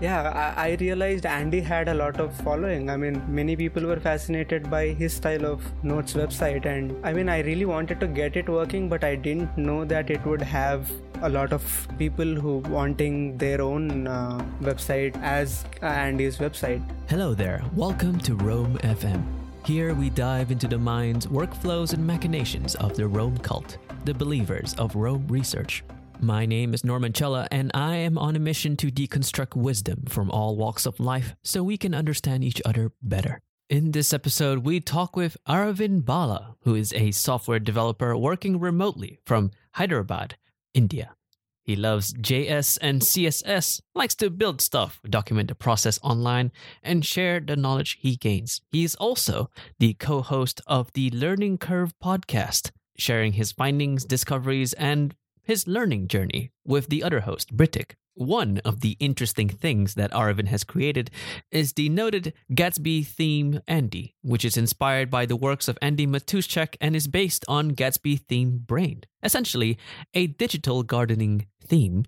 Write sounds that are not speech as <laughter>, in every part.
yeah I, I realized andy had a lot of following i mean many people were fascinated by his style of notes website and i mean i really wanted to get it working but i didn't know that it would have a lot of people who wanting their own uh, website as andy's website Hello there, welcome to Roam FM. Here we dive into the minds, workflows, and machinations of the Roam cult, the believers of Roam research. My name is Norman Chella, and I am on a mission to deconstruct wisdom from all walks of life so we can understand each other better. In this episode, we talk with Aravind Balla, who is a software developer working remotely from Hyderabad, India. He loves JS and CSS, likes to build stuff, document the process online, and share the knowledge he gains. He is also the co host of the Learning Curve podcast, sharing his findings, discoveries, and his learning journey with the other host, Britik. One of the interesting things that Aravind has created is the noted Gatsby theme Andy, which is inspired by the works of Andy Matuschak and is based on Gatsby theme Brain. Essentially, a digital gardening theme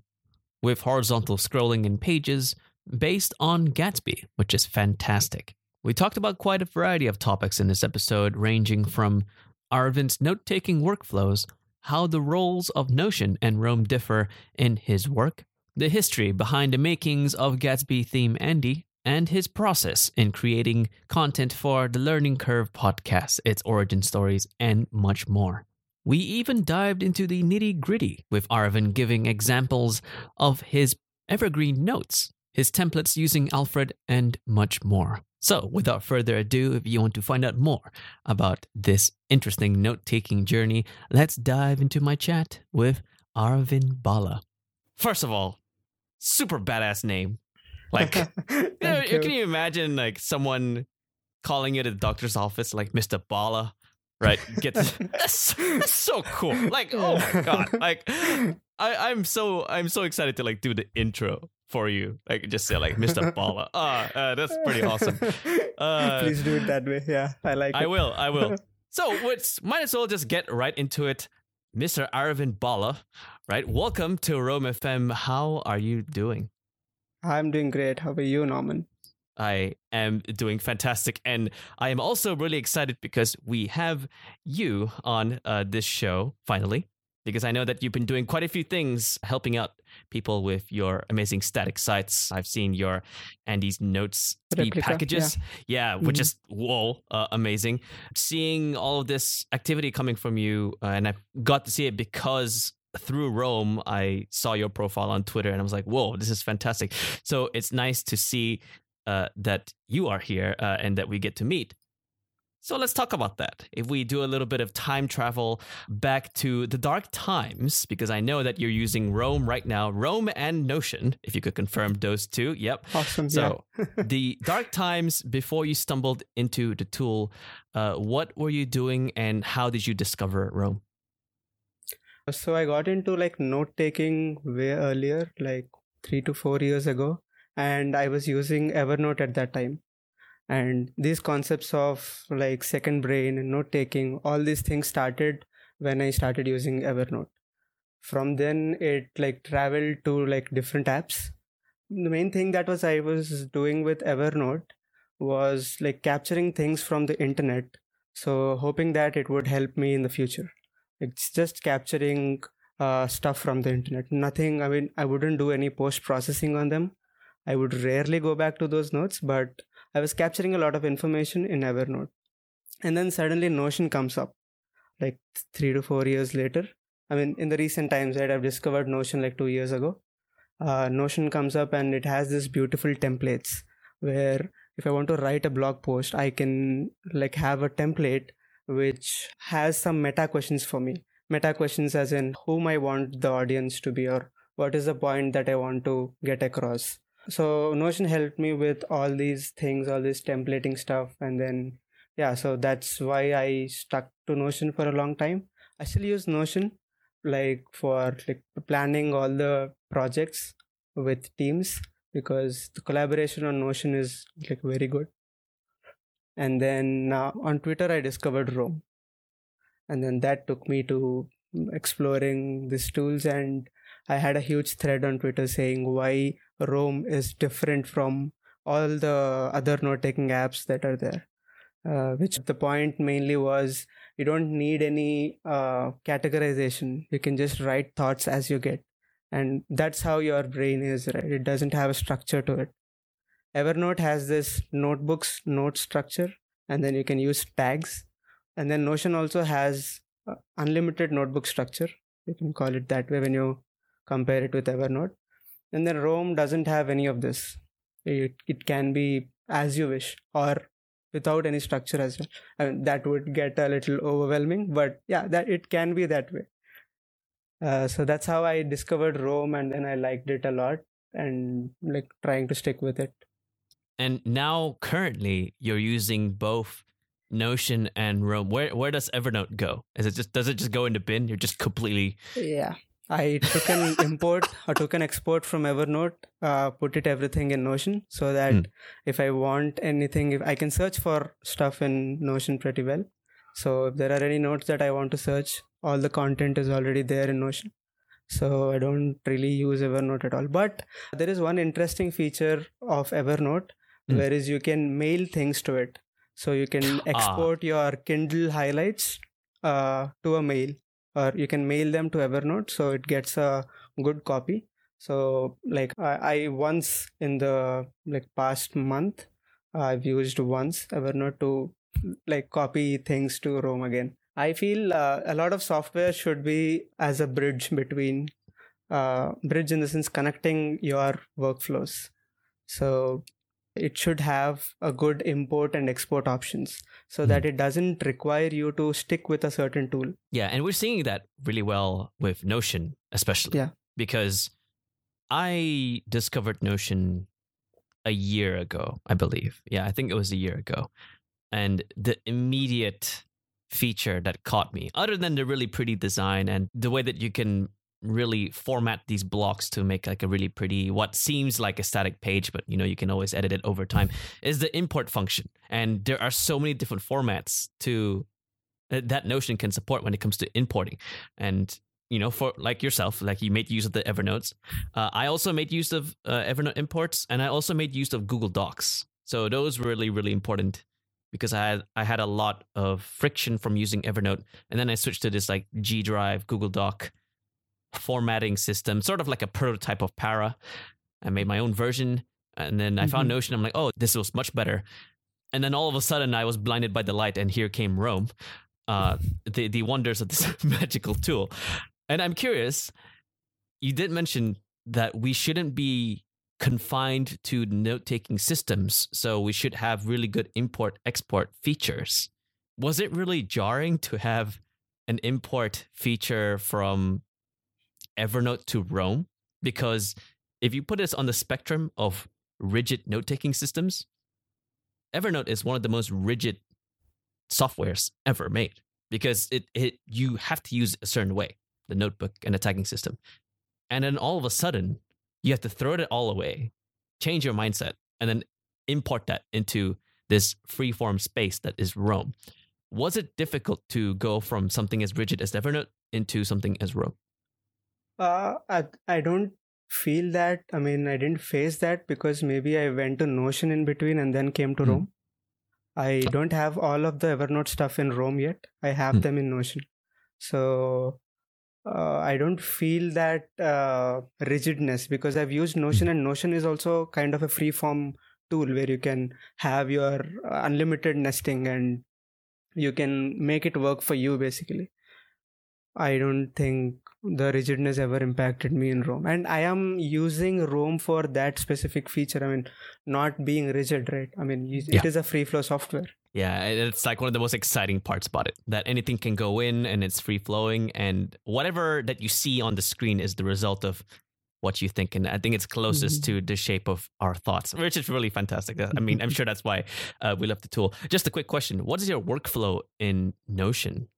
with horizontal scrolling in pages based on Gatsby, which is fantastic. We talked about quite a variety of topics in this episode, ranging from Arvind's note taking workflows, how the roles of Notion and Roam differ in his work, the history behind the makings of Gatsby theme Andy, and his process in creating content for the Learning Curve podcast, its origin stories, and much more. We even dived into the nitty gritty with Arvin giving examples of his evergreen notes, his templates using Alfred, and much more. So, without further ado, if you want to find out more about this interesting note taking journey, let's dive into my chat with Arvind Balla. First of all, super badass name. Like, <laughs> you know, you. can you imagine like someone calling you to the doctor's office, like Mr. Balla? Right, Gets <laughs> <laughs> that's, that's so cool. Like, oh my god, like I, I'm so I'm so excited to like do the intro for you. Like, just say like Mr. <laughs> Balla. Ah, uh, that's pretty awesome. <laughs> Uh, Please do it that way. Yeah, I like I it. will. I will. <laughs> So, let's might as well just get right into it. Mr. Aravind Balla, right? Welcome to Roam FM. How are you doing? I'm doing great. How are you, Norman? I am doing fantastic. And I am also really excited because we have you on uh, this show finally. Because I know that you've been doing quite a few things helping out people with your amazing static sites. I've seen your Andy's Notes Replica, packages. Yeah, which Mhm. is whoa, uh, amazing. Seeing all of this activity coming from you, uh, and I got to see it because through Roam, I saw your profile on Twitter and I was like, whoa, this is fantastic. So it's nice to see uh, that you are here uh, and that we get to meet. So let's talk about that. If we do a little bit of time travel back to the dark times, because I know that you're using Roam right now, Roam and Notion, if you could confirm those two. Yep. Awesome. So yeah. <laughs> the dark times before you stumbled into the tool, uh, what were you doing and how did you discover Roam? So I got into like note taking way earlier, like three to four years ago, and I was using Evernote at that time. And these concepts of like second brain and note taking, all these things started when I started using Evernote. From then, it like traveled to like different apps. The main thing that was I was doing with Evernote was like capturing things from the internet. So hoping that it would help me in the future it's just capturing uh, stuff from the internet nothing i mean i wouldn't do any post processing on them i would rarely go back to those notes but i was capturing a lot of information in evernote and then suddenly notion comes up like 3 to 4 years later i mean in the recent times right i've discovered notion like 2 years ago uh, notion comes up and it has this beautiful templates where if i want to write a blog post i can like have a template which has some meta questions for me. Meta questions, as in whom I want the audience to be, or what is the point that I want to get across. So, Notion helped me with all these things, all this templating stuff, and then, yeah, so that's why I stuck to Notion for a long time. I still use Notion like for like planning all the projects with teams because the collaboration on Notion is like very good and then uh, on twitter i discovered roam and then that took me to exploring these tools and I had a huge thread on Twitter saying why Roam is different from all the other note taking apps that are there. Uh, which the point mainly was you don't need any uh, categorization. You can just write thoughts as you get. And that's how your brain is, right? It doesn't have a structure to it. Evernote has this notebooks note structure, and then you can use tags. And then Notion also has uh, unlimited notebook structure. You can call it that way when you compare it with Evernote. And then Roam doesn't have any of this. It, it can be as you wish or without any structure as well. I mean, that would get a little overwhelming, but yeah, that it can be that way. Uh, so that's how I discovered Roam, and then I liked it a lot, and like trying to stick with it. And now, currently, you're using both Notion and Roam. Where where does Evernote go? Is it just does it just go into bin? You're just completely yeah. I took an <laughs> import or took an export from Evernote, uh, put it everything in Notion so that mm. if I want anything, if I can search for stuff in Notion pretty well. So if there are any notes that I want to search, all the content is already there in Notion. So I don't really use Evernote at all. But there is one interesting feature of Evernote, mm. whereas you can mail things to it. So you can ah. export ah. your Kindle highlights uh, to a mail or you can mail them to Evernote so it gets a good copy. So like I, I once in the like past month I've used once Evernote to like copy things to Roam again. I feel uh, a lot of software should be as a bridge between uh, bridge in the sense connecting your workflows. So it should have a good import and export options so mm. that it doesn't require you to stick with a certain tool. Yeah, and we're seeing that really well with Notion, especially. Yeah. Because I discovered Notion a year ago, I believe. Yeah, I think it was a year ago. And the immediate feature that caught me, other than the really pretty design and the way that you can really format these blocks to make like a really pretty what seems like a static page but you know you can always edit it over time is the import function. And there are so many different formats to uh, that notion can support when it comes to importing. And you know for like yourself like you made use of the evernotes. Uh, i also made use of uh, evernote imports and i also made use of google docs. So those were really really important because I had I had a lot of friction from using Evernote, and then I switched to this like G Drive, Google Doc, formatting system, sort of like a prototype of Para. I made my own version and then I mm-hmm. found Notion. I'm like, oh, this was much better. And then all of a sudden I was blinded by the light and here came Rome, uh, <laughs> the, the wonders of this <laughs> magical tool. And I'm curious, you did mention that we shouldn't be confined to note taking systems. So we should have really good import export features. Was it really jarring to have an import feature from Evernote to Roam because if you put this on the spectrum of rigid note taking systems, Evernote is one of the most rigid softwares ever made because it, it you have to use a certain way, the notebook and the tagging system. And then all of a sudden, you have to throw it all away, change your mindset, and then import that into this free-form space that is Roam. Was it difficult to go from something as rigid as Evernote into something as Roam? Uh, I, I don't feel that. I mean, I didn't face that because maybe I went to Notion in between and then came to mm. Roam. I don't have all of the Evernote stuff in roam yet. I have mm. them in Notion. So uh, I don't feel that uh, rigidness because I've used Notion mm. and Notion is also kind of a free form tool where you can have your unlimited nesting and you can make it work for you basically. I don't think the rigidness ever impacted me in Roam. And I am using Roam for that specific feature. I mean, not being rigid, right? I mean, it yeah. is a free flow software. Yeah, it's like one of the most exciting parts about it that anything can go in and it's free flowing, and whatever that you see on the screen is the result of what you think. And I think it's closest mm-hmm. to the shape of our thoughts, which is really fantastic. I mean, I'm sure that's why uh, we love the tool. Just a quick question What is your workflow in Notion?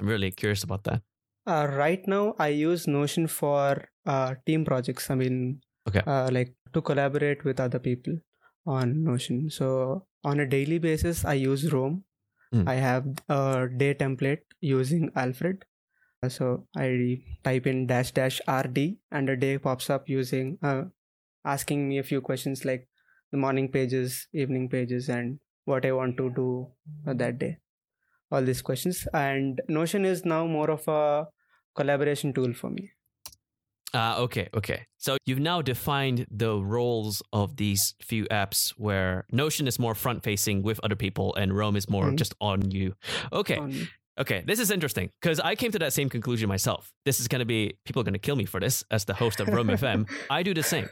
I'm really curious about that. Uh, right now, I use Notion for uh, team projects. I mean, okay. uh, like to collaborate with other people on Notion. So on a daily basis, I use Roam. Mm. I have a day template using Alfred. So I type in dash dash RD and a day pops up using uh, asking me a few questions like the morning pages, evening pages, and what I want to do that day. All these questions. And Notion is now more of a collaboration tool for me. Uh, okay, okay. So you've now defined the roles of these few apps where Notion is more front facing with other people and Roam is more Mhm. just on you. Okay, On- okay. This is interesting because I came to that same conclusion myself. This is going to be, people are going to kill me for this as the host of Roam FM. I do the same.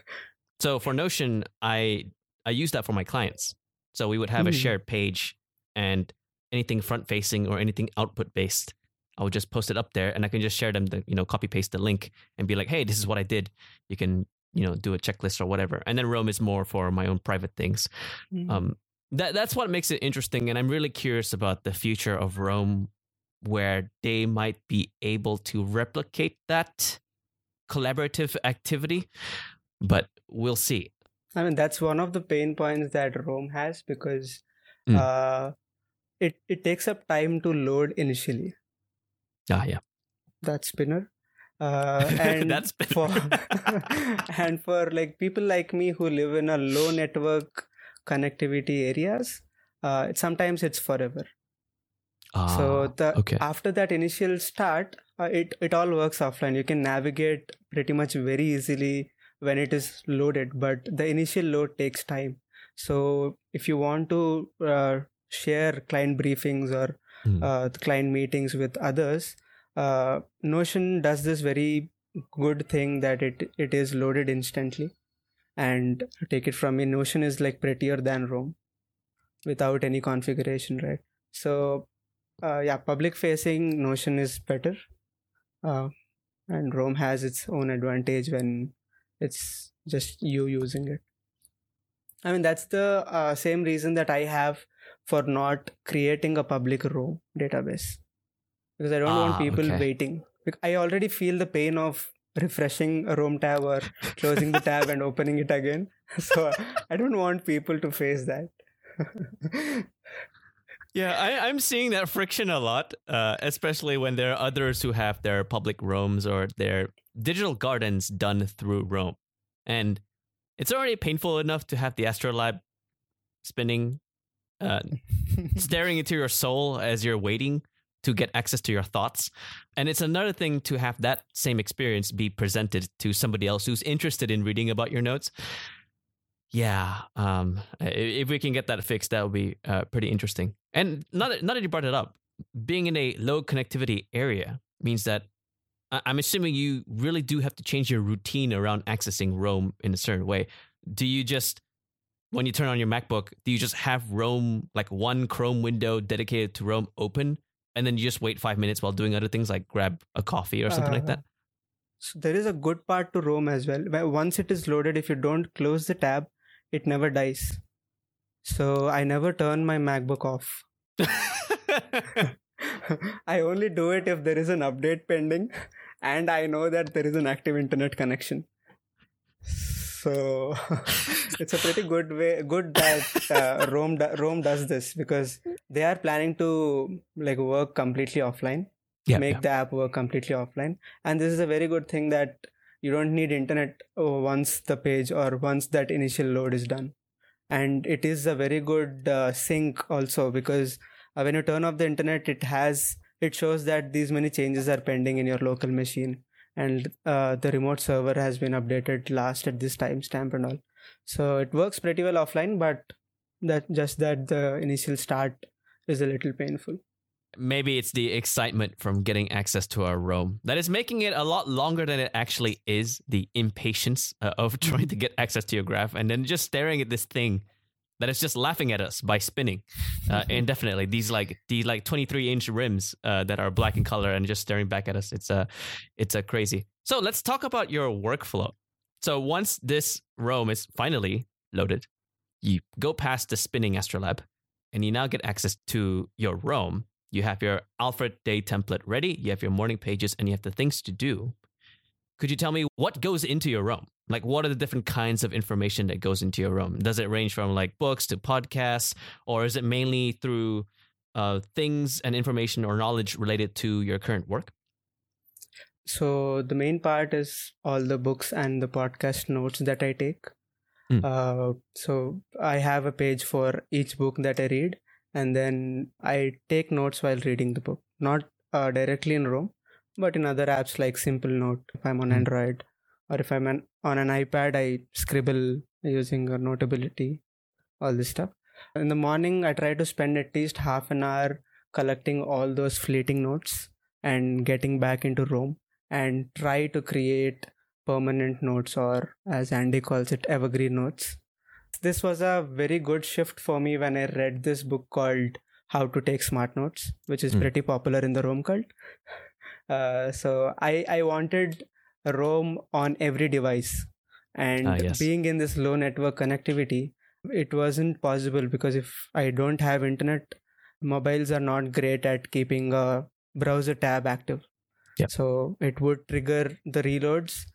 So for Notion, I I use that for my clients. So we would have a Mm. shared page and anything front facing or anything output based. I would just post it up there and I can just share them the, you know, copy paste the link and be like, hey, this is what I did. You can, you know, do a checklist or whatever. And then Roam is more for my own private things. Mm. Um, that that's what makes it interesting, and I'm really curious about the future of Roam, where they might be able to replicate that collaborative activity. But we'll see. I mean, that's one of the pain points that Roam has because Mm. uh, it it takes up time to load initially. Ah, yeah, That spinner, uh, <laughs> and That's for <laughs> <laughs> and for like people like me who live in a low network connectivity areas, uh, it, sometimes it's forever. Ah, so the okay. after that initial start, uh, it it all works offline. You can navigate pretty much very easily when it is loaded, but the initial load takes time. So if you want to uh, share client briefings or Mm. uh, the client meetings with others, uh, Notion does this very good thing that it it is loaded instantly. And take it from me, Notion is like prettier than roam without any configuration, right? So uh, yeah, public facing Notion is better, uh, and roam has its own advantage when it's just you using it. I mean, that's the uh, same reason that I have for not creating a public Roam database because I don't Ah, want people okay. waiting. I already feel the pain of refreshing a Roam tab or closing the tab and opening it again. <laughs> So I don't want people to face that. <laughs> Yeah, I, I'm seeing that friction a lot, uh, especially when there are others who have their public roams or their digital gardens done through Roam. And it's already painful enough to have the Astrolabe spinning, uh, staring into your soul as you're waiting to get access to your thoughts. And it's another thing to have that same experience be presented to somebody else who's interested in reading about your notes. Yeah, um, if we can get that fixed, that would be uh, pretty interesting. And not that, you brought it up, being in a low connectivity area means that I'm assuming you really do have to change your routine around accessing Roam in a certain way. Do you just when you turn on your MacBook, do you just have Roam like one Chrome window dedicated to Roam open, and then you just wait five minutes while doing other things like grab a coffee or something like Uh, that? So there is a good part to Roam as well. Where Once it is loaded, if you don't close the tab, it never dies. So I never turn my MacBook off. <laughs> <laughs> I only do it if there is an update pending and I know that there is an active internet connection. So <laughs> it's a pretty good way, good that uh, Roam do- Roam does this because they are planning to like work completely offline yeah, make yeah. the app work completely offline. And this is a very good thing that you don't need internet uh, once the page or once that initial load is done. And it is a very good uh, sync also because uh, when you turn off the internet it has it shows that these many changes are pending in your local machine and uh, the remote server has been updated last at this timestamp and all so it works pretty well offline but that just that the initial start is a little painful maybe it's the excitement from getting access to our Roam that is making it a lot longer than it actually is. The impatience uh, of <laughs> trying to get access to your graph and then just staring at this thing that is just laughing at us by spinning uh, <laughs> indefinitely. These like these like 23 inch rims uh, that are black in color and just staring back at us. It's a it's a crazy. So let's talk about your workflow. So once this Roam is finally loaded, you go past the spinning Astrolabe and you now get access to your Roam. You have your Alfred Day template ready, you have your morning pages, and you have the things to do. Could you tell me what goes into your Roam? Like, what are the different kinds of information that goes into your room? Does it range from like books to podcasts, or is it mainly through uh, things and information or knowledge related to your current work? so the main part is all the books and the podcast notes that I take. Mm. Uh, so I have a page for each book that I read, and then I take notes while reading the book. Not uh, directly in Roam, but in other apps like Simplenote. If I'm on Mm. Android, or if I'm an, on an iPad, I scribble using a Notability. All this stuff. In the morning, I try to spend at least half an hour collecting all those fleeting notes and getting back into roam and try to create permanent notes or as Andy calls it evergreen notes. This was a very good shift for me when I read this book called How to Take Smart Notes, which is Hmm. pretty popular in the roam cult. Uh, so I, I wanted Roam on every device. And Ah, yes. being in this low network connectivity, it wasn't possible because if I don't have internet, mobiles are not great at keeping a browser tab active. Yep. So it would trigger the reloads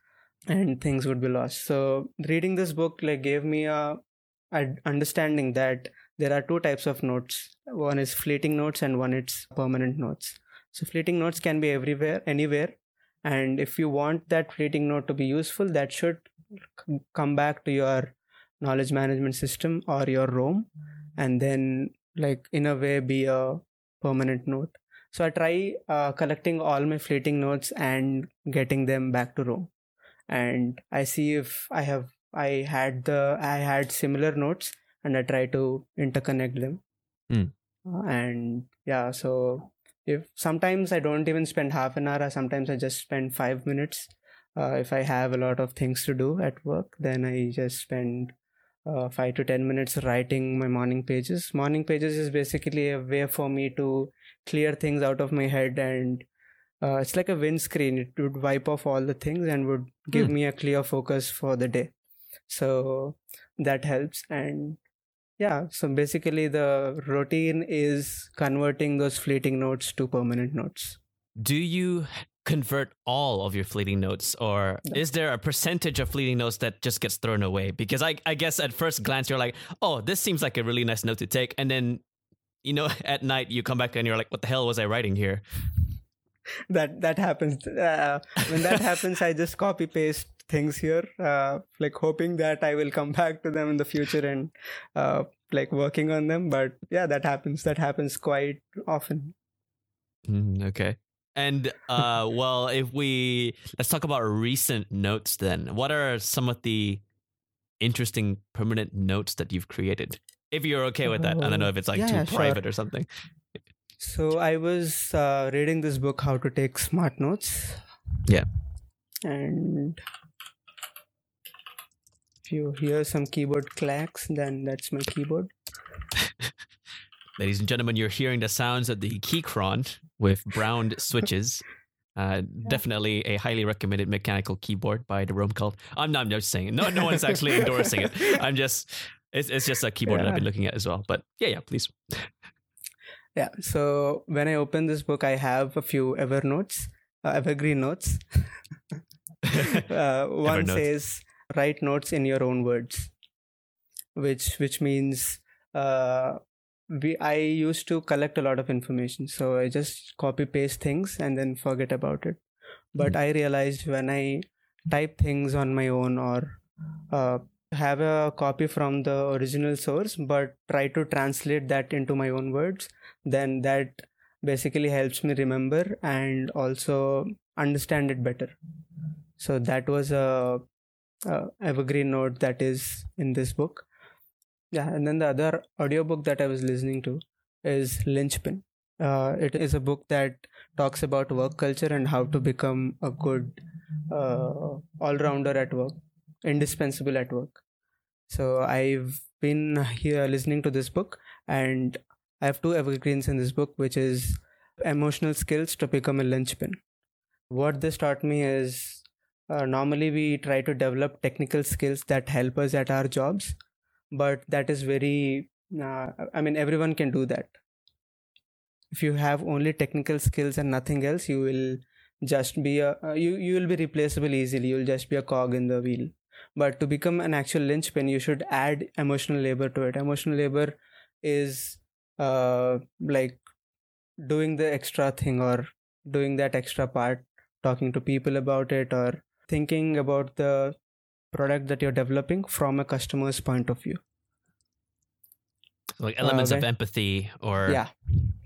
and things would be lost. So reading this book like gave me a, a understanding that there are two types of notes. One is fleeting notes and one is permanent notes. So fleeting notes can be everywhere, anywhere. And if you want that fleeting note to be useful, that should c- come back to your knowledge management system or your Roam and then like in a way be a permanent note. So I try uh, collecting all my fleeting notes and getting them back to Roam. And I see if I have I had the I had similar notes and I try to interconnect them. Hmm. Uh, and yeah, so if sometimes I don't even spend half an hour, sometimes I just spend five minutes. Uh, if I have a lot of things to do at work, then I just spend uh, five to ten minutes writing my morning pages. Morning pages is basically a way for me to clear things out of my head, and uh, it's like a windscreen. It would wipe off all the things and would give Hmm. me a clear focus for the day. So that helps, and yeah. So basically, the routine is converting those fleeting notes to permanent notes. Do you convert all of your fleeting notes, or No. is there a percentage of fleeting notes that just gets thrown away? Because I, I guess at first glance you're like, oh, this seems like a really nice note to take, and then, you know, <laughs> at night you come back and you're like, what the hell was I writing here? <laughs> that that happens uh, when that happens i just copy paste things here uh, like hoping that i will come <laughs> back to them in the future and uh, like working on them but yeah that happens that happens quite often Mm, okay. And uh, <laughs> well, if we let's talk about recent notes, then what are some of the interesting permanent notes that you've created? If you're okay with that, I don't know if it's like Yeah, too yeah, sure. private or something. so i was uh, reading this book how to take smart notes Yeah. and if you hear some keyboard clacks then that's my keyboard <laughs> Ladies and gentlemen, you're hearing the sounds of the Keychron with brown switches. Uh, <laughs> definitely a highly recommended mechanical keyboard by the Roam Cult. I'm not I'm just saying it. No, no one's actually <laughs> endorsing it. I'm just, it's, it's just a keyboard that I've been looking at as well. But yeah, yeah, please. Yeah. So when I open this book, I have a few Evernotes, uh, evergreen notes. uh, one Evernote. says write notes in your own words, which which means uh, we I used to collect a lot of information, so I just copy paste things and then forget about it. But I realized when I type things on my own or uh, have a copy from the original source, but try to translate that into my own words, then that basically helps me remember and also understand it better. So that was a, a evergreen note that is in this book. Yeah, and then the other audiobook that I was listening to is Linchpin. Uh, it is a book that talks about work culture and how to become a good uh, all-rounder at work, indispensable at work. So I've been here listening to this book, and I have two evergreens in this book, which is emotional skills to become a linchpin. What this taught me is uh, normally we try to develop technical skills that help us at our jobs, but that is very, uh, I mean, everyone can do that. If you have only technical skills and nothing else, you will just be a uh, you you will be replaceable easily. You'll just be a cog in the wheel. But to become an actual linchpin, you should add emotional labor to it. Emotional labor is uh like doing the extra thing or doing that extra part talking to people about it or thinking about the product that you're developing from a customer's point of view. Like elements Uh, of empathy or yeah.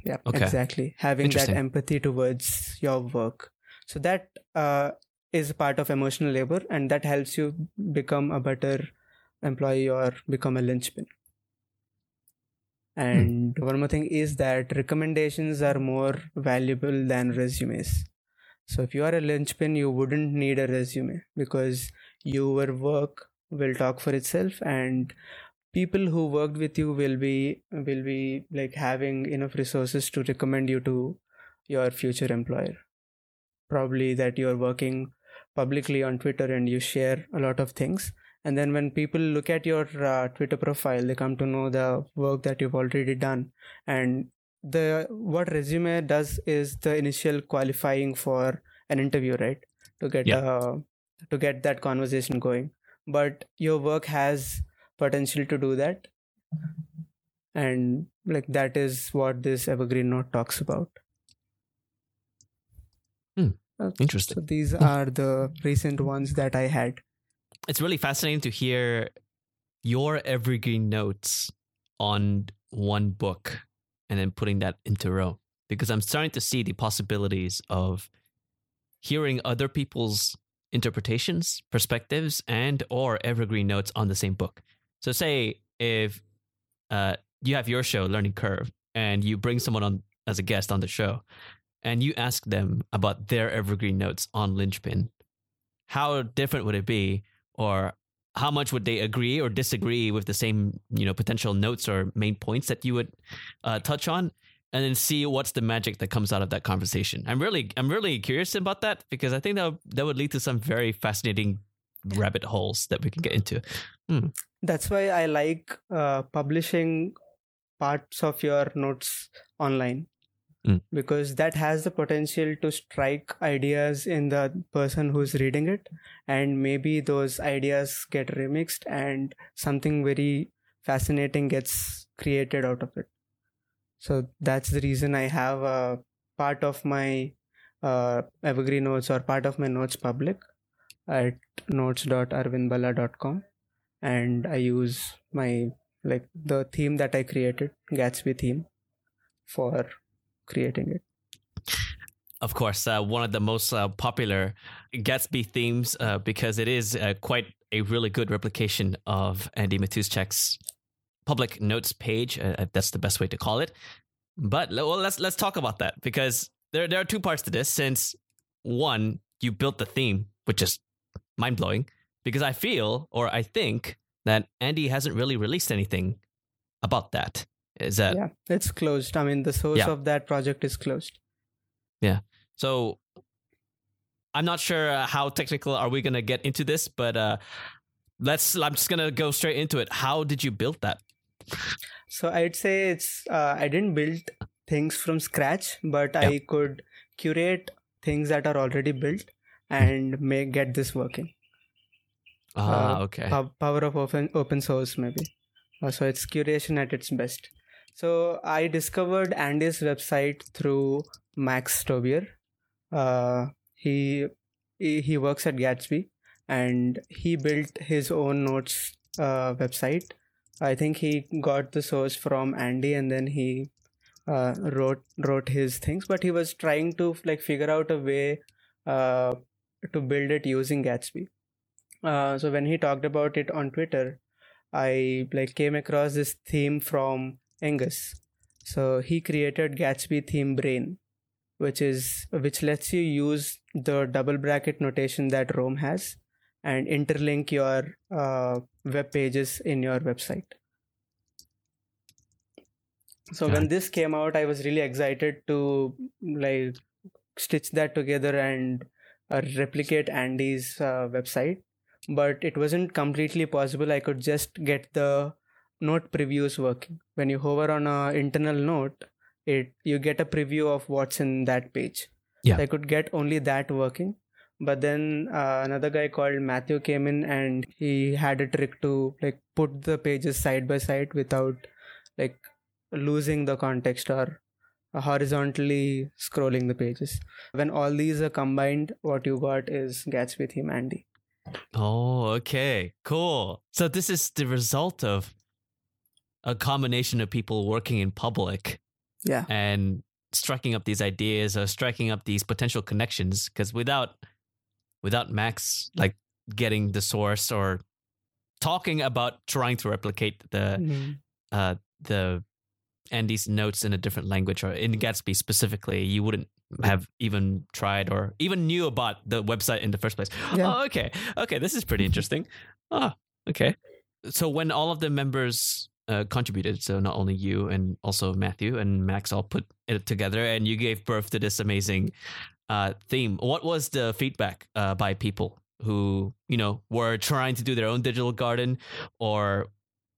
Yeah Okay. exactly. Having that empathy towards your work. So that uh, is part of emotional labor and that helps you become a better employee or become a linchpin. And one more thing is that recommendations are more valuable than resumes so if you are a linchpin you wouldn't need a resume because your work will talk for itself and people who worked with you will be will be like having enough resources to recommend you to your future employer. Probably that you're working publicly on twitter and you share a lot of things. And then when people look at your uh, twitter profile they come to know the work that you've already done and the what resume does is the initial qualifying for an interview right? To get Yeah. uh, to get that conversation going. But your work has potential to do that. And like that is what this evergreen note talks about. Hmm. Uh, interesting. so these are the recent ones that i had. It's really fascinating to hear your evergreen notes on one book and then putting that into row because i'm starting to see the possibilities of hearing other people's interpretations perspectives and or evergreen notes on the same book. So say if uh, you have your show learning curve and you bring someone on as a guest on the show and you ask them about their evergreen notes on linchpin how different would it be? Or how much would they agree or disagree with the same you know potential notes or main points that you would uh, touch on? And then see what's the magic that comes out of that conversation. I'm really i'm really curious about that because i think that that would lead to some very fascinating rabbit holes that we can get into. That's why i like uh, publishing parts of your notes online Mm. because that has the potential to strike ideas in the person who's reading it. And maybe those ideas get remixed and something very fascinating gets created out of it. So that's the reason i have a part of my uh, evergreen notes or part of my notes public at notes.aravindballa.com and i use my like the theme that i created gatsby theme for creating it. Of course uh, one of the most uh, popular gatsby themes uh, because it is uh, quite a really good replication of andy matuschak's public notes page uh, that's the best way to call it. But well, let's let's talk about that because there there are two parts to this. Since one you built the theme which is mind-blowing because i feel or i think that andy hasn't really released anything about that is that yeah it's closed i mean the source Yeah. of that project is closed Yeah. So I'm not sure uh, how technical are we going to get into this, but uh, let's. I'm just going to go straight into it. How did you build that? so i'd say it's uh, i didn't build things from scratch but i could curate things that are already built and make get this working Ah, Uh, okay. power of open open source maybe Uh, so it's curation at its best so i discovered andy's website through max stoiber uh, he, he works at gatsby and he built his own notes uh, website. I think he got the source from andy and then he uh, wrote wrote his things. But he was trying to like figure out a way uh, to build it using gatsby. Uh, so when he talked about it on twitter i like came across this theme from angus. So he created gatsby theme brain which is which lets you use the double bracket notation that roam has and interlink your uh, web pages in your website. So Got when this came out i was really excited to like stitch that together and uh, replicate andy's uh, website. But it wasn't completely possible. I could just get the note previews working when you hover on a internal note it you get a preview of what's in that page Yeah. i could get only that working but then uh, another guy called matthew came in and he had a trick to like put the pages side by side without like losing the context or horizontally scrolling the pages. When all these are combined, what you got is Gatsby theme Andy. Oh, okay. Cool. So this is the result of a combination of people working in public Yeah. and striking up these ideas or striking up these potential connections because without without Max like getting the source or talking about trying to replicate the Mhm. uh the Andy's notes in a different language or in Gatsby specifically, you wouldn't have even tried or even knew about the website in the first place. Yeah. Oh, okay. Okay, this is pretty interesting. Ah, okay. So when all of the members uh, contributed, so not only you and also Matthew and Max all put it together, and you gave birth to this amazing uh, theme. What was the feedback uh, by people who you know were trying to do their own digital garden or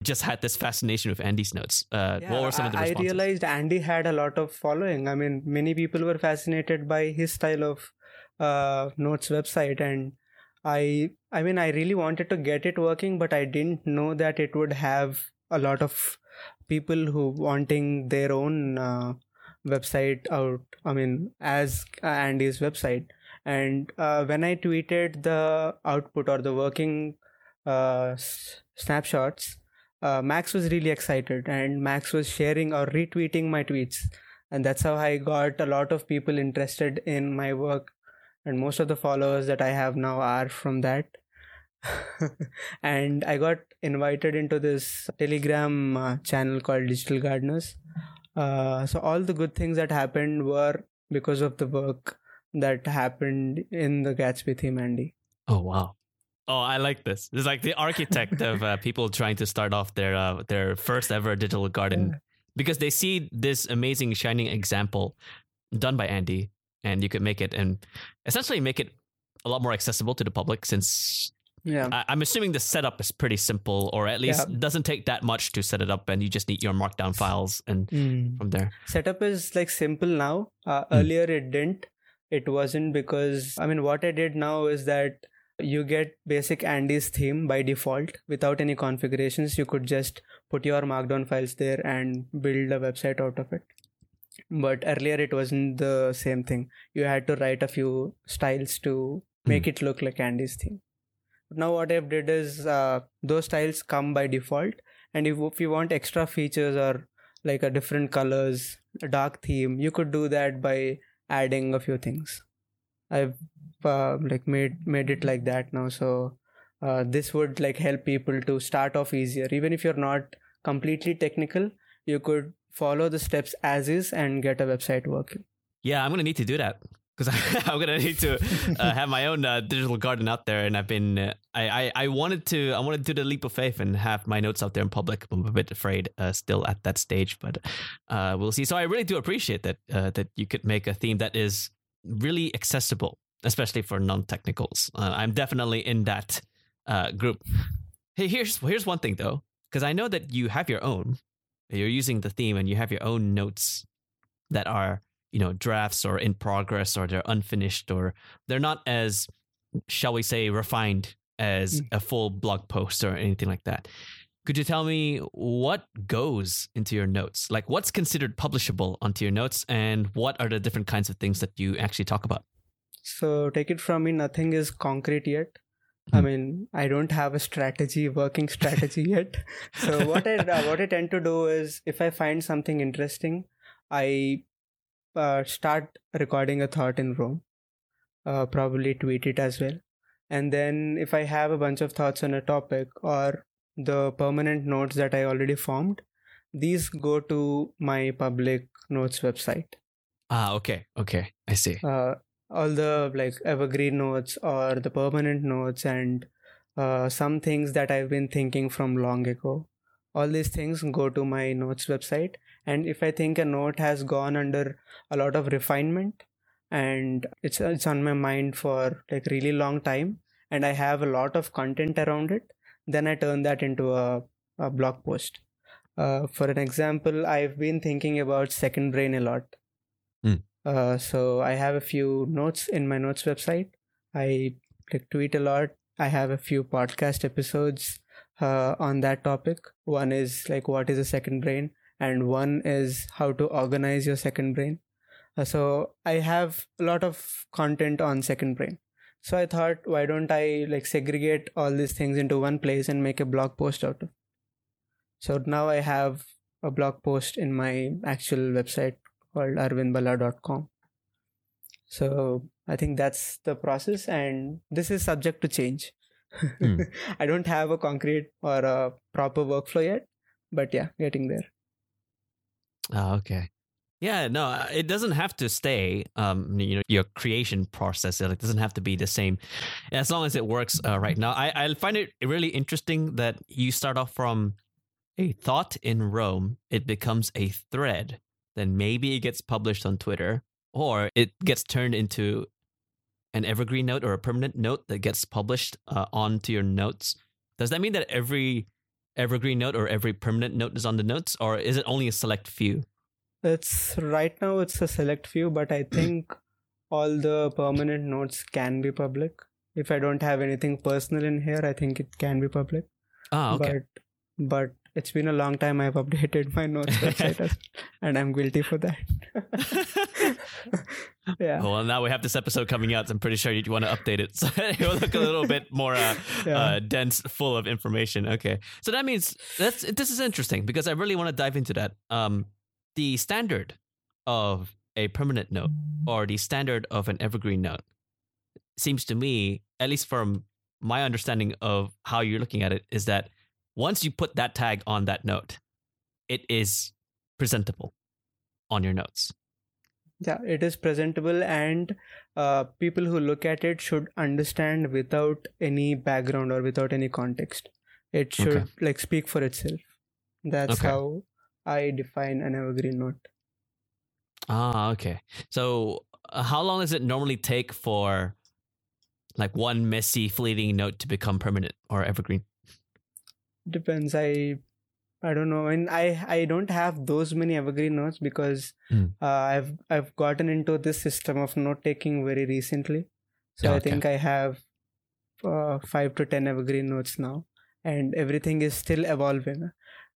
just had this fascination with Andy's notes? Uh, Yeah, what were some of the I, I realized Andy had a lot of following. I mean, many people were fascinated by his style of uh, notes website, and I, I mean, I really wanted to get it working, but I didn't know that it would have a lot of people who wanting their own uh, website out. I mean, as Andy's website. And uh, when I tweeted the output or the working uh, snapshots, uh, Max was really excited, and Max was sharing or retweeting my tweets, and that's how I got a lot of people interested in my work. And most of the followers that I have now are from that. <laughs> and I got invited into this Telegram uh, channel called Digital Gardeners. Uh, so all the good things that happened were because of the work that happened in the Gatsby theme, Andy. Oh wow. Oh, I like this. It's like the architect of uh, <laughs> people trying to start off their uh, their first ever digital garden Yeah. because they see this amazing shining example done by Andy, and you could make it and essentially make it a lot more accessible to the public since Yeah. I, I'm assuming the setup is pretty simple, or at least Yeah. doesn't take that much to set it up, and you just need your markdown files and Mm. from there. setup is like simple now uh, Hmm. earlier it didn't it wasn't because i mean what i did now is that you get basic andy's theme by default without any configurations you could just put your markdown files there and build a website out of it but earlier it wasn't the same thing you had to write a few styles to make it look like andy's theme now what i've did is uh, those styles come by default. And if, if you want extra features or like a different colors a dark theme you could do that by adding a few things. I've uh, like made made it like that now. So uh, this would like help people to start off easier. Even if you're not completely technical you could follow the steps as is and get a website working. Yeah, I'm gonna need to do that because <laughs> I'm gonna need to uh, have my own uh, digital garden out there, and I've been uh, I, I I wanted to I wanted to do the leap of faith and have my notes out there in public. I'm a bit afraid uh, still at that stage, but uh, we'll see. So I really do appreciate that that you could make a theme that is really accessible, especially for non-technicals. Uh, I'm definitely in that group. Hey, here's here's one thing though, because I know that you have your own. You're using the theme and you have your own notes that are you know drafts or in progress or they're unfinished or they're not as shall we say refined as Mm. a full blog post or anything like that. Could you tell me what goes into your notes? Like what's considered publishable onto your notes and what are the different kinds of things that you actually talk about? So take it from me nothing is concrete yet. I Hmm. mean i don't have a strategy working strategy <laughs> yet. So what i uh, what i tend to do is if i find something interesting i uh, start recording a thought in Roam, uh, probably tweet it as well. And then if I have a bunch of thoughts on a topic or the permanent notes that I already formed, these go to my public notes website. ah okay okay i see Uh, all the like evergreen notes or the permanent notes and uh, some things that I've been thinking from long ago. All these things go to my notes website. And if I think a note has gone under a lot of refinement and it's it's on my mind for like really long time and I have a lot of content around it, then I turn that into a, a blog post. Uh, for an example, I've been thinking about second brain a lot. Uh, so I have a few notes in my notes website. I like tweet a lot. I have a few podcast episodes uh, on that topic. One is like what is a second brain, and one is how to organize your second brain. Uh, so I have a lot of content on second brain. So I thought, why don't I like segregate all these things into one place and make a blog post out of? it So now I have a blog post in my actual website called aravindballa.com. So I think that's the process, and this is subject to change. Mm. <laughs> I don't have a concrete or a proper workflow yet, but yeah, getting there. Oh, okay. Yeah, no, uh, it doesn't have to stay. Um, you know, your creation process it doesn't have to be the same, as long as it works uh, right now. I I find it really interesting that you start off from a thought in Roam, it becomes a thread, then maybe it gets published on Twitter, or it gets turned into an evergreen note or a permanent note that gets published uh, onto your notes. Does that mean that every evergreen note or every permanent note is on the notes, or is it only a select few? It's right now it's a select few, but I <clears throat> think all the permanent notes can be public. If I don't have anything personal in here, I think it can be public. Ah, okay. But but it's been a long time I've <laughs> updated my notes website <laughs> and I'm guilty for that. <laughs> <laughs> yeah. Well, now we have this episode coming out. So I'm pretty sure you want to update it <laughs> so it will look a little bit more uh, Yeah. uh, dense, full of information. Okay, so that means that's this is interesting because I really want to dive into that. Um, the standard of a permanent note or the standard of an evergreen note seems to me, at least from my understanding of how you're looking at it, is that once you put that tag on that note, it is presentable on your notes. Yeah it is presentable and uh, people who look at it should understand without any background or without any context it should Okay. like speak for itself that's Okay. how i define an evergreen note Ah, okay. So, uh, how long does it normally take for like one messy, fleeting note to become permanent or evergreen? depends i i don't know and i i don't have those many evergreen notes because Hmm. uh, i've i've gotten into this system of note taking very recently so i okay. think i have uh, 5 to 10 evergreen notes now and everything is still evolving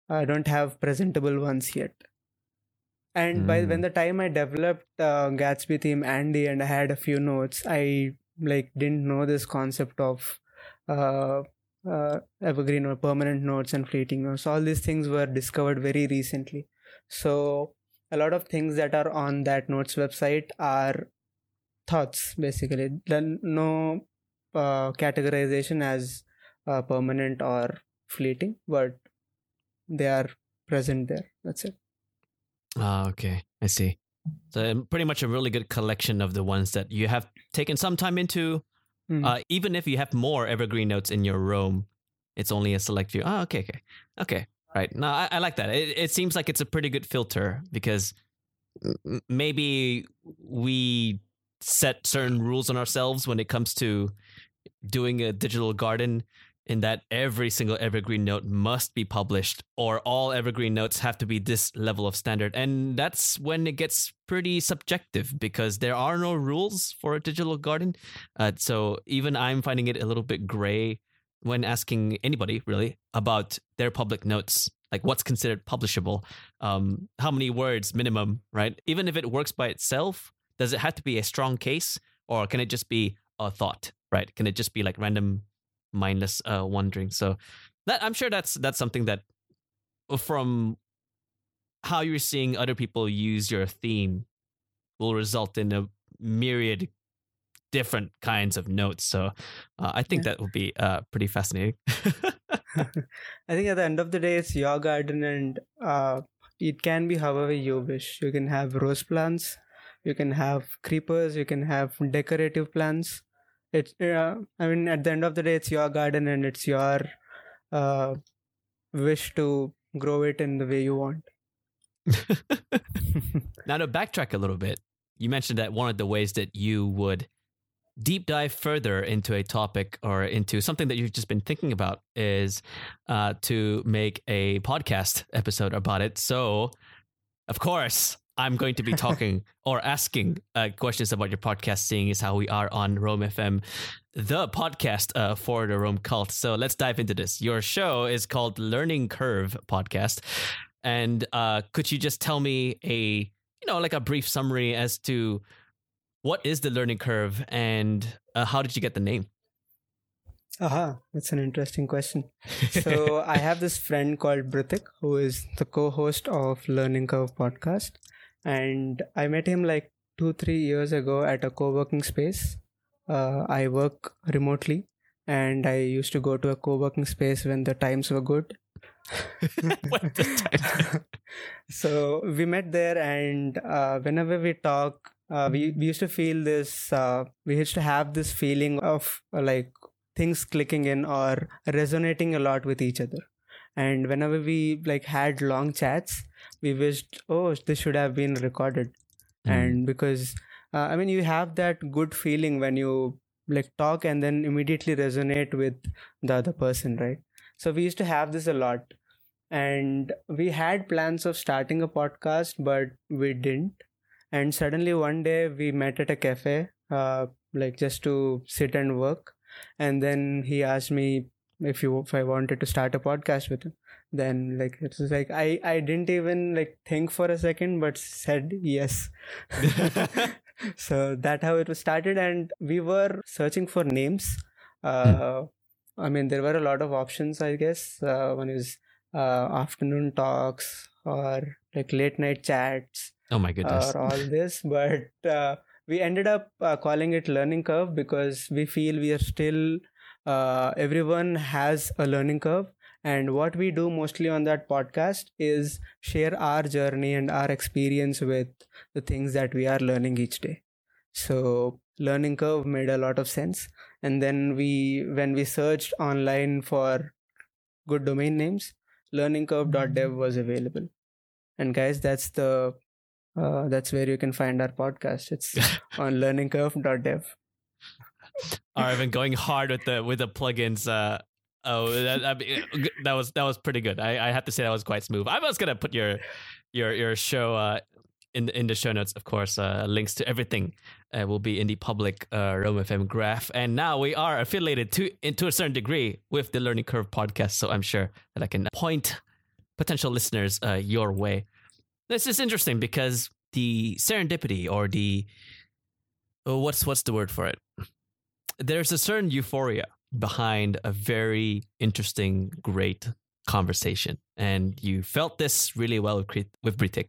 i don't have presentable ones yet and by Hmm. when the time i developed uh, gatsby theme andy and i had a few notes i like didn't know this concept of uh, evergreen or permanent nodes and fleeting nodes. All these things were discovered very recently. So a lot of things that are on that notes website are thoughts basically. Then no uh, categorization as uh, permanent or fleeting, but they are present there. That's it. Ah, okay. I see. So, um, pretty much a really good collection of the ones that you have taken some time into. Hmm. Uh, even if you have more evergreen notes in your Roam, it's only a select few. Oh, okay, okay, okay. Right. No, I, I like that. It, it seems like it's a pretty good filter because maybe we set certain rules on ourselves when it comes to doing a digital garden in that every single evergreen note must be published or all evergreen notes have to be this level of standard. And that's when it gets pretty subjective because there are no rules for a digital garden. Uh, so even i'm finding it a little bit gray when asking anybody really about their public notes like what's considered publishable. Um, how many words minimum right? Even if it works by itself does it have to be a strong case or can it just be a thought right? Can it just be like random mindless uh, wandering so that i'm sure that's that's something that from how you're seeing other people use your theme will result in a myriad different kinds of notes so uh, i think Yeah. that will be uh, pretty fascinating <laughs> <laughs> I think at the end of the day, it's your garden, and uh, it can be however you wish. You can have rose plants, you can have creepers, you can have decorative plants. It's, uh, I mean, at the end of the day, it's your garden, and it's your uh, wish to grow it in the way you want. <laughs> now to backtrack a little bit you mentioned that one of the ways that you would deep dive further into a topic or into something that you've just been thinking about is uh, to make a podcast episode about it. So, of course, I'm going to be talking <laughs> or asking uh, questions about your podcast, seeing as how we are on Roam FM, the podcast uh, for the Roam cult. So let's dive into this. Your show is called Learning Curve Podcast. And uh, could you just tell me a you know like a brief summary as to what is the learning curve and uh, how did you get the name? Aha, that's an interesting question. <laughs> So I have this friend called Britik who is the co-host of Learning Curve podcast, and I met him like two three years ago at a co-working space. Uh, I work remotely, and I used to go to a co-working space when the times were good. <laughs> <laughs> so we met there, and uh, whenever we talk, uh, we, we used to feel this. Uh, we used to have this feeling of uh, like things clicking in or resonating a lot with each other and whenever we like had long chats we wished oh this should have been recorded. Mm. and because uh, i mean you have that good feeling when you like talk and then immediately resonate with the other person right? So we used to have this a lot. And we had plans of starting a podcast but we didn't. And suddenly one day we met at a cafe uh, like just to sit and work. And then he asked me if you if I wanted to start a podcast with him. Then like it was like I I didn't even like think for a second, but said yes. <laughs> <laughs> so that how it was started, and we were searching for names. Uh, I mean, there were a lot of options. I guess uh, one is uh, afternoon talks or like late night chats. Oh my goodness! Or all this, but uh, we ended up uh, calling it learning curve because we feel we are still uh, everyone has a learning curve and what we do mostly on that podcast is share our journey and our experience with the things that we are learning each day so learning curve made a lot of sense and then we when we searched online for good domain names learningcurve.dev was available and guys that's the uh, that's where you can find our podcast. It's <laughs> on learningcurve.dev. I've been going hard with the with the plugins. Uh, oh, that, that was that was pretty good. I, I have to say that was quite smooth. I was gonna put your your your show uh, in in the show notes, of course. Uh, links to everything uh, will be in the public uh, Roam FM graph. And now we are affiliated to to a certain degree with the Learning Curve podcast, so I'm sure that I can point potential listeners uh, your way. This is interesting because the serendipity or the oh, what's what's the word for it? There's a certain euphoria behind a very interesting, great conversation, and you felt this really well with with Britik.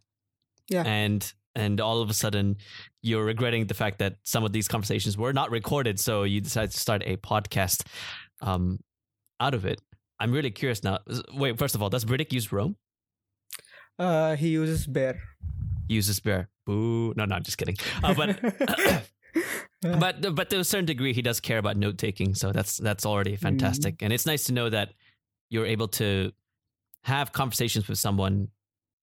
Yeah, and and all of a sudden you're regretting the fact that some of these conversations were not recorded, so you decided to start a podcast um, out of it. I'm really curious now. Wait, first of all, does Britik use Roam? Uh, he uses Bear. Uses Bear. Boo. No, no, I'm just kidding. Uh, but <laughs> <coughs> but but to a certain degree, he does care about note taking. So that's that's already fantastic, mm. and it's nice to know that you're able to have conversations with someone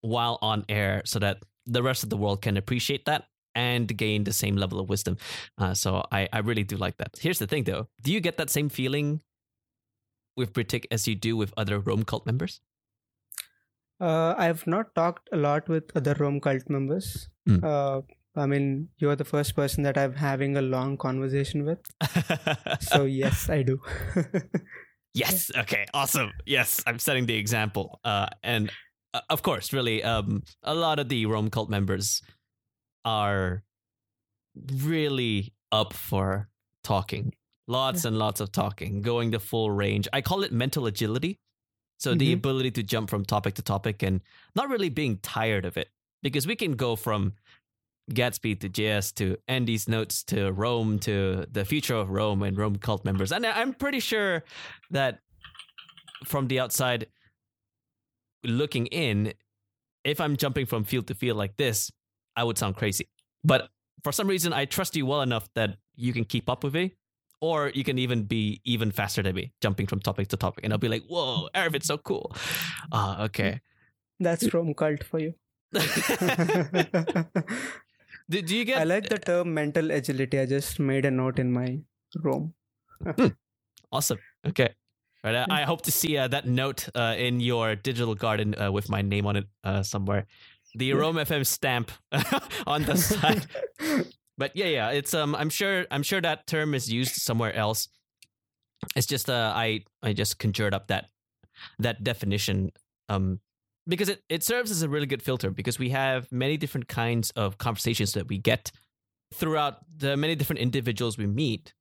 while on air, so that the rest of the world can appreciate that and gain the same level of wisdom. Uh, so I I really do like that. Here's the thing, though. Do you get that same feeling with Britik as you do with other Roam cult members? Uh, I've not talked a lot with other Roam cult members. Mm. Uh, I mean, you're the first person that I'm having a long conversation with. <laughs> so yes, I do. <laughs> yes. Okay. Awesome. Yes, I'm setting the example. Uh, and uh, of course, really, um, a lot of the Roam cult members are really up for talking. Lots yeah. and lots of talking, going the full range. I call it mental agility. So mm-hmm. the ability to jump from topic to topic and not really being tired of it because we can go from Gatsby to JS to Andy's notes to Roam to the future of Roam and Roam cult members. And I'm pretty sure that from the outside looking in, if I'm jumping from field to field like this, I would sound crazy. But for some reason, I trust you well enough that you can keep up with me or you can even be even faster than me, jumping from topic to topic, and I'll be like, "Whoa, Arvid's so cool." Ah, uh, okay. That's Roam cult for you. <laughs> <laughs> <laughs> do, do you get? I like the term mental agility. I just made a note in my Roam. Hmm. <laughs> awesome. Okay. Right, I, I hope to see uh, that note uh, in your digital garden uh, with my name on it uh, somewhere. The Roam FM stamp <laughs> on the side <laughs> but yeah, yeah, it's um, I'm sure, I'm sure that term is used somewhere else. It's just uh, I I just conjured up that that definition um because it, it serves as a really good filter because we have many different kinds of conversations that we get throughout the many different individuals we meet.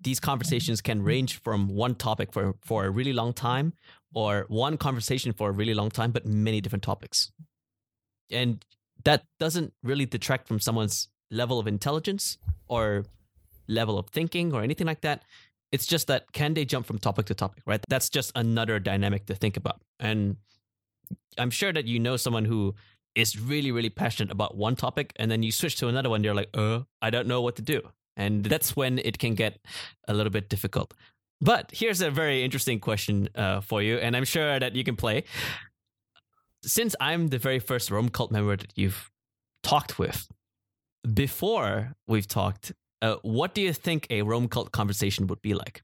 These conversations can range from one topic for, for a really long time or one conversation for a really long time but many different topics. And that doesn't really detract from someone's level of intelligence or level of thinking or anything like that. It's just that can they jump from topic to topic right? That's just another dynamic to think about. And i'm sure that you know someone who is really really passionate about one topic and then you switch to another one you're like uh i don't know what to do. And that's when it can get a little bit difficult. But here's a very interesting question uh, for you and i'm sure that you can play. Since i'm the very first roam cult member that you've talked with before we've talked uh, what do you think a roam cult conversation would be like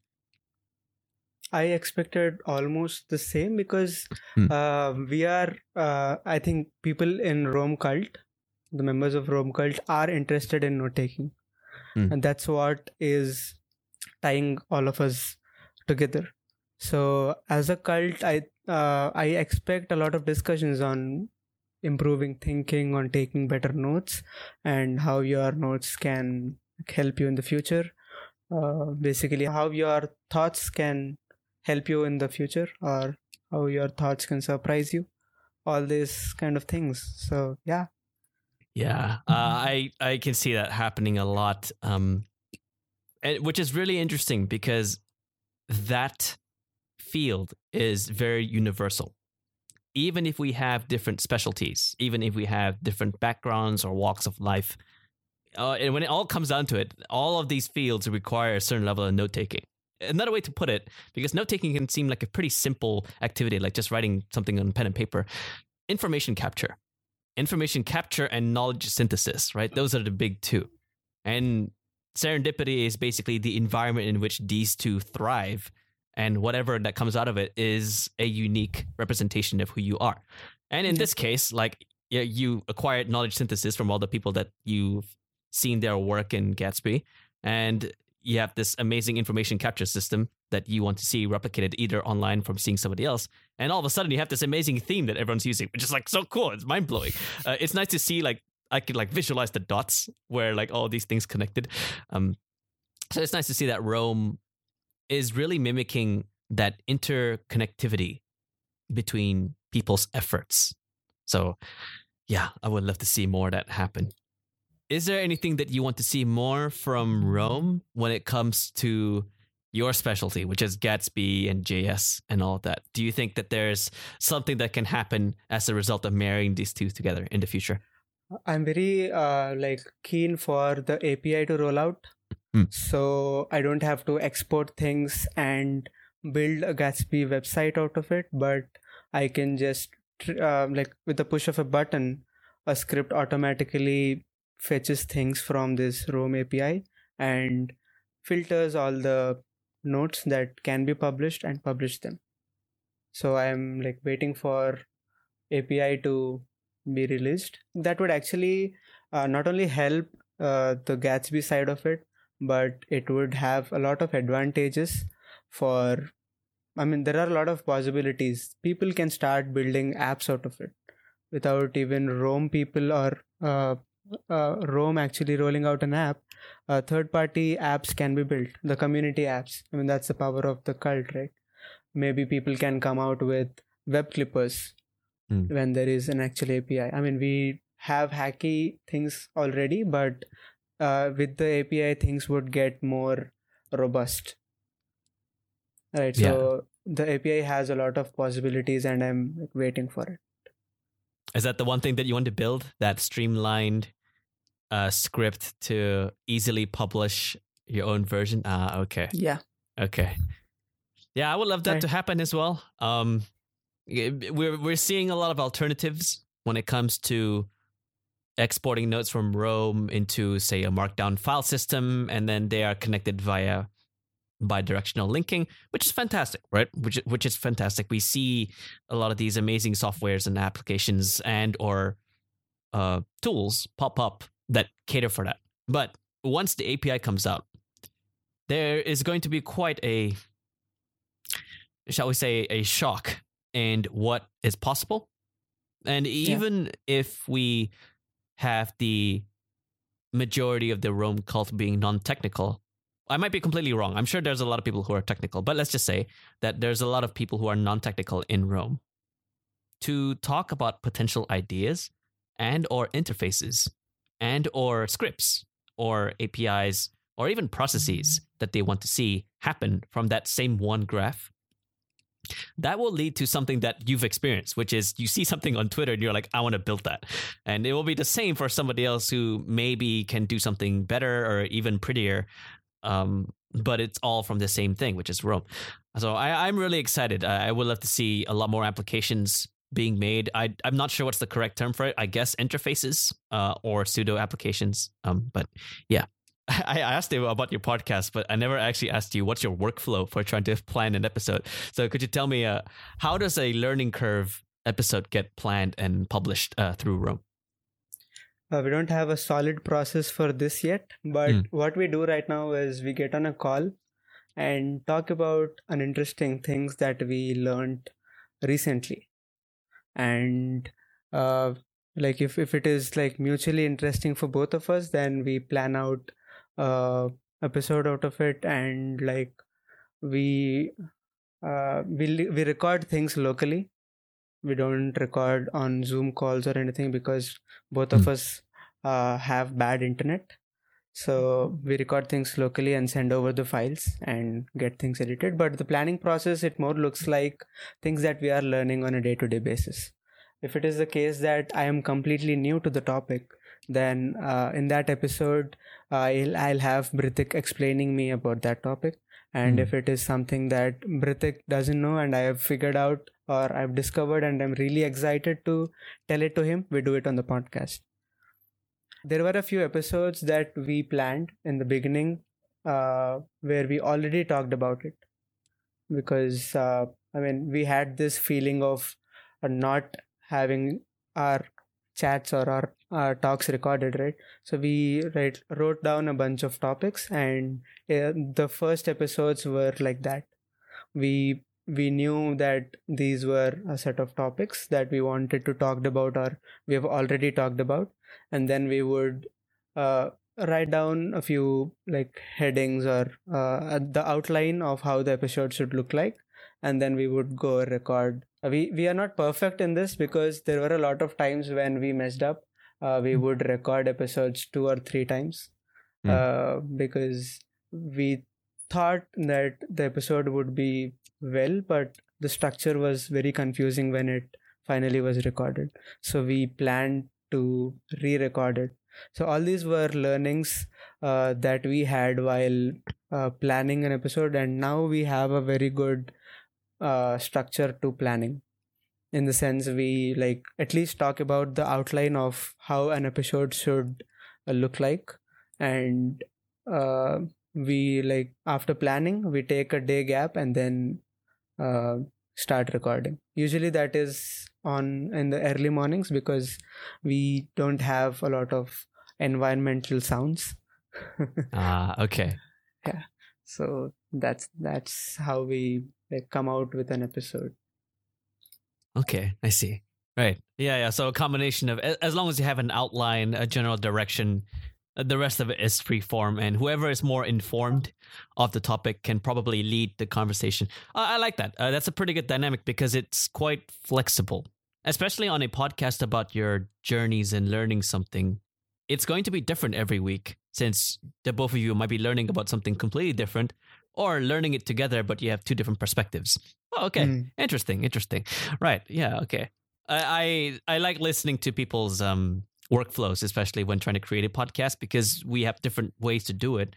I expected almost the same because Hmm. uh, we are, uh, I think, people in Roam cult, the members of Roam cult, are interested in note taking, Hmm. and that's what is tying all of us together. So, as a cult, I uh, I expect a lot of discussions on improving thinking, on taking better notes, and how your notes can help you in the future. Uh, basically, how your thoughts can help you in the future or how your thoughts can surprise you. All these kind of things. So yeah. Yeah, uh, I I can see that happening a lot, um, and, which is really interesting because that field is very universal. Even if we have different specialties, even if we have different backgrounds or walks of life, uh, and when it all comes down to it, all of these fields require a certain level of note taking. Another way to put it, because note taking can seem like a pretty simple activity, like just writing something on pen and paper, information capture information capture and knowledge synthesis, right? Those are the big two. And serendipity is basically the environment in which these two thrive. And whatever that comes out of it is a unique representation of who you are. And in mm-hmm. this case, like yeah, you acquired knowledge synthesis from all the people that you've seen their work in Gatsby. And you have this amazing information capture system that you want to see replicated either online from seeing somebody else and all of a sudden you have this amazing theme that everyone's using which is like so cool. It's mind-blowing. <laughs> Uh, it's nice to see like i could like visualize the dots where like all these things connected. Um so it's nice to see that roam is really mimicking that interconnectivity between people's efforts. So yeah i would love to see more of that happen is there anything that you want to see more from roam when it comes to your specialty, which is Gatsby and JS and all of that. Do you think that there's something that can happen as a result of marrying these two together in the future? i'm very uh, like keen for the api to roll out Hmm. so i don't have to export things and build a gatsby website out of it but i can just uh, like with the push of a button a script automatically fetches things from this Roam API and filters all the notes that can be published and publish them. So I'm like waiting for API to be released. That would actually uh, not only help uh, the Gatsby side of it, but it would have a lot of advantages for. I mean, there are a lot of possibilities. People can start building apps out of it without even Roam people or uh, uh, Roam actually rolling out an app, uh, third party apps can be built, the community apps. I mean, that's the power of the cult, right? Maybe people can come out with web clippers Hmm. when there is an actual API. I mean, we have hacky things already, but uh, with the API, things would get more robust. Right. So the API has a lot of possibilities, and I'm waiting for it. Is that the one thing that you want to build? That streamlined uh, script to easily publish your own version? Ah, okay. Yeah. Okay. Yeah, I would love that Right. to happen as well. Um, we're we're seeing a lot of alternatives when it comes to exporting notes from Roam into, say, a Markdown file system, and then they are connected via bidirectional linking, which is fantastic, right? Which which is fantastic. We see a lot of these amazing softwares and applications and or uh, tools pop up that cater for that. But once the API comes out, there is going to be quite a shall we say a shock and what is possible And even if we have the majority of the Roam cult being non technical, I might be completely wrong. I'm sure there's a lot of people who are technical, but let's just say that there's a lot of people who are non technical in Roam to talk about potential ideas and or interfaces and or scripts or APIs or even processes mm-hmm. that they want to see happen from that same one graph that will lead to something that you've experienced, which is you see something on Twitter and you're like, I want to build that. And it will be the same for somebody else who maybe can do something better or even prettier. Um, but it's all from the same thing, which is Roam. So I, am really excited. I, I would love to see a lot more applications being made. I, I'm not sure what's the correct term for it. I guess interfaces uh, or pseudo applications. Um, but yeah, <laughs> I asked you about your podcast, but I never actually asked you what's your workflow for trying to <laughs> plan an episode. So could you tell me uh, how does a learning curve episode get planned and published uh, through Roam? Uh, we don't have a solid process for this yet, but mm. what we do right now is we get on a call and talk about an interesting things that we learned recently and uh, like if, if it is like mutually interesting for both of us then we plan out uh, episode out of it and like we uh, we we record things locally we don't record on zoom calls or anything because both of hmm. us uh, have bad internet so we record things locally and send over the files and get things edited. But the planning process, it more looks like things that we are learning on a day to day basis. If it is the case that I am completely new to the topic, then uh, in that episode, I'll, I'll have Brithik explaining me about that topic. And mm. if it is something that Brithik doesn't know and I have figured out or I've discovered and I'm really excited to tell it to him, we do it on the podcast there were a few episodes that we planned in the beginning uh, where we already talked about it because uh, I mean we had this feeling of uh, not having our chats or our, our talks recorded right? So we right, wrote down a bunch of topics and uh, the first episodes were like that. We we knew that these were a set of topics that we wanted to talk about or we have already talked about. And then we would uh, write down a few like headings or uh, the outline of how the episode should look like. And then we would go record. Uh, we we are not perfect in this because there were a lot of times when we messed up uh, we hmm. would record episodes two or three times mm. because we thought that the episode would be well but the structure was very confusing when it finally was recorded so we planned to re-record it so all these were learnings uh, that we had while uh, planning an episode and now we have a very good uh, structure to planning in the sense we like at least talk about the outline of how an episode should uh, look like. And uh, we like after planning we take a day gap and then uh, start recording. Usually that is on in the early mornings because we don't have a lot of environmental sounds. <laughs> Ah okay. Yeah. So that's that's how we like come out with an episode okay i see. Right. Yeah yeah so a combination of as long as you have an outline a general direction the rest of it is free form and whoever is more informed of the topic can probably lead the conversation. Uh, i like that. Uh, that's a pretty good dynamic because it's quite flexible. Especially on a podcast about your journeys and learning something it's going to be different every week since the both of you might be learning about something completely different or learning it together but you have two different perspectives oh, okay mm. interesting interesting right yeah okay I, I i like listening to people's um workflows, especially when trying to create a podcast, because we have different ways to do it.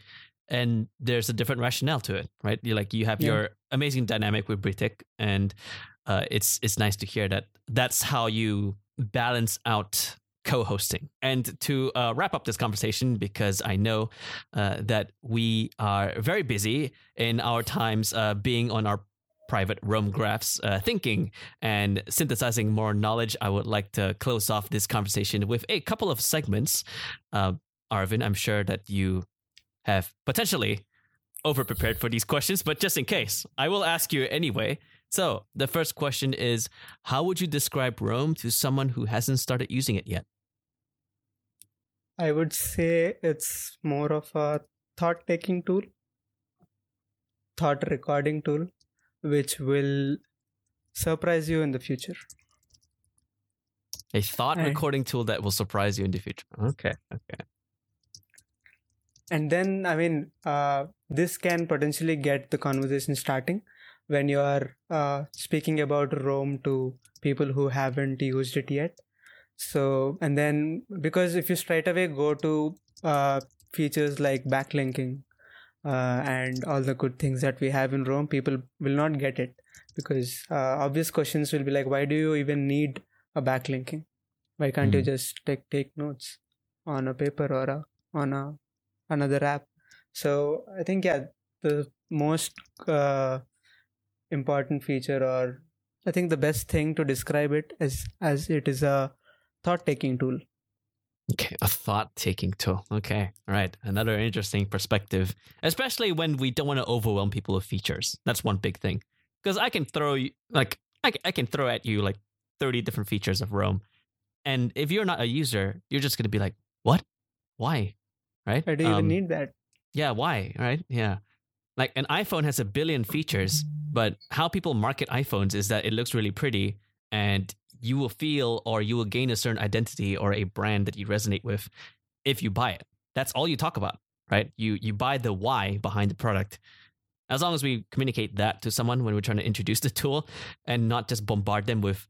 And there's a different rationale to it, right? You like you have yeah. your amazing dynamic with Brithik, and uh, it's it's nice to hear that that's how you balance out co-hosting. And to uh, wrap up this conversation, because I know uh, that we are very busy in our times uh, being on our private Roam graphs uh, thinking and synthesizing more knowledge, I would like to close off this conversation with a couple of segments. Uh, Arvin, I'm sure that you have potentially over prepared for these questions, but just in case, I will ask you anyway. So the first question is How would you describe Roam to someone who hasn't started using it yet? I would say it's more of a thought taking tool, thought recording tool, which will surprise you in the future. A thought Right. recording tool that will surprise you in the future. Okay. Okay. and then i mean uh, this can potentially get the conversation starting when you are uh, speaking about roam to people who haven't used it yet so and then because if you straight away go to uh, features like backlinking uh, and all the good things that we have in roam people will not get it because uh, obvious questions will be like why do you even need a backlinking why can't you Mhm. just take take notes on a paper or a, on a another app so i think yeah the most uh, important feature or i think the best thing to describe it is as it is a thought taking tool Okay, a thought taking tool. Okay, all right. Another interesting perspective, especially when we don't want to overwhelm people with features. That's one big thing. Because I can throw you, like, I can throw at you like 30 different features of Roam. And if you're not a user, you're just going to be like, what? Why? Right? i do you even Um, need that Yeah, why? Right? Yeah. Like an iPhone has a billion features, but how people market iPhones is that it looks really pretty and you will feel or you will gain a certain identity or a brand that you resonate with if you buy it. That's all you talk about, right? You you buy the why behind the product. As long as we communicate that to someone when we're trying to introduce the tool and not just bombard them with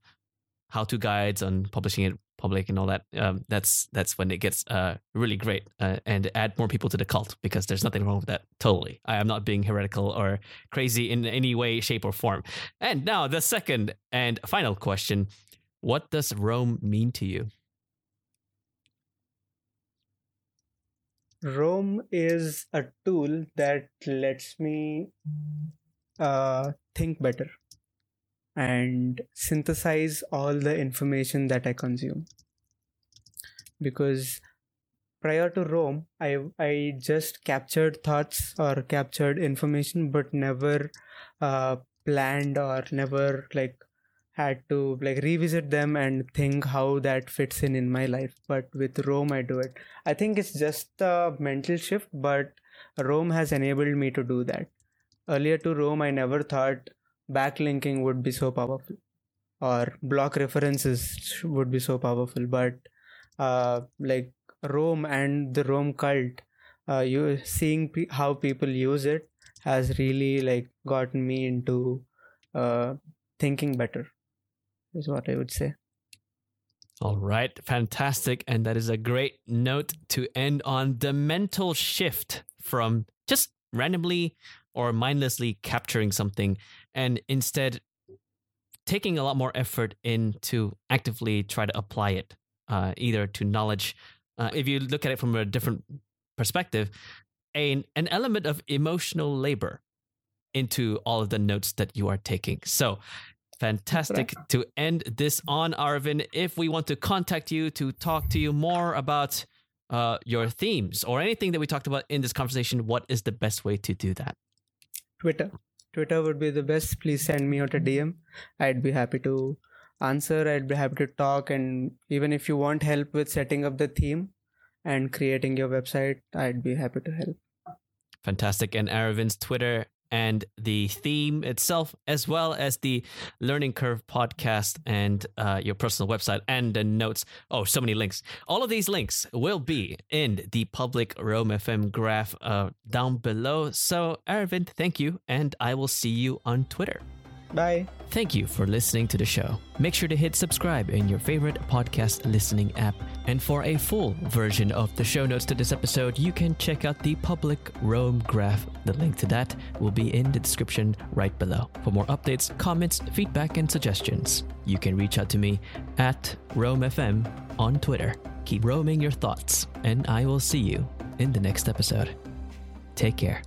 how-to guides on publishing it public and all that, um, that's that's when it gets uh, really great uh, and add more people to the cult because there's nothing wrong with that. Totally, I am not being heretical or crazy in any way, shape, or form. And now the second and final question: What does Roam mean to you? Roam is a tool that lets me uh, think better and synthesize all the information that I consume. Because prior to Roam, I I just captured thoughts or captured information, but never uh, planned or never like had to like revisit them and think how that fits in in my life. But with Roam, I do it. I think it's just a mental shift, but Roam has enabled me to do that. Earlier to Roam, I never thought backlinking would be so powerful or block references would be so powerful. But uh, like Roam and the Roam cult, uh, you seeing how people use it has really like gotten me into uh, thinking better. Is what I would say. All right, fantastic. And that is a great note to end on the mental shift from just randomly or mindlessly capturing something and instead taking a lot more effort in to actively try to apply it, uh, either to knowledge. Uh, if you look at it from a different perspective, a, an element of emotional labor into all of the notes that you are taking. So, fantastic to end this on, Arvin. If we want to contact you to talk to you more about uh, your themes or anything that we talked about in this conversation, what is the best way to do that? Twitter. Twitter would be the best. Please send me out a DM. I'd be happy to answer. I'd be happy to talk. And even if you want help with setting up the theme and creating your website, I'd be happy to help. Fantastic. And Aravind's Twitter and the theme itself, as well as the Learning Curve podcast and uh, your personal website and the notes. Oh, so many links. All of these links will be in the public Roam FM graph uh, down below. So, Aravind, thank you. And I will see you on Twitter. Bye. Thank you for listening to the show. Make sure to hit subscribe in your favorite podcast listening app. And for a full version of the show notes to this episode, you can check out the public Roam graph. The link to that will be in the description right below. For more updates, comments, feedback, and suggestions, you can reach out to me at RoamFM on Twitter. Keep roaming your thoughts, and I will see you in the next episode. Take care.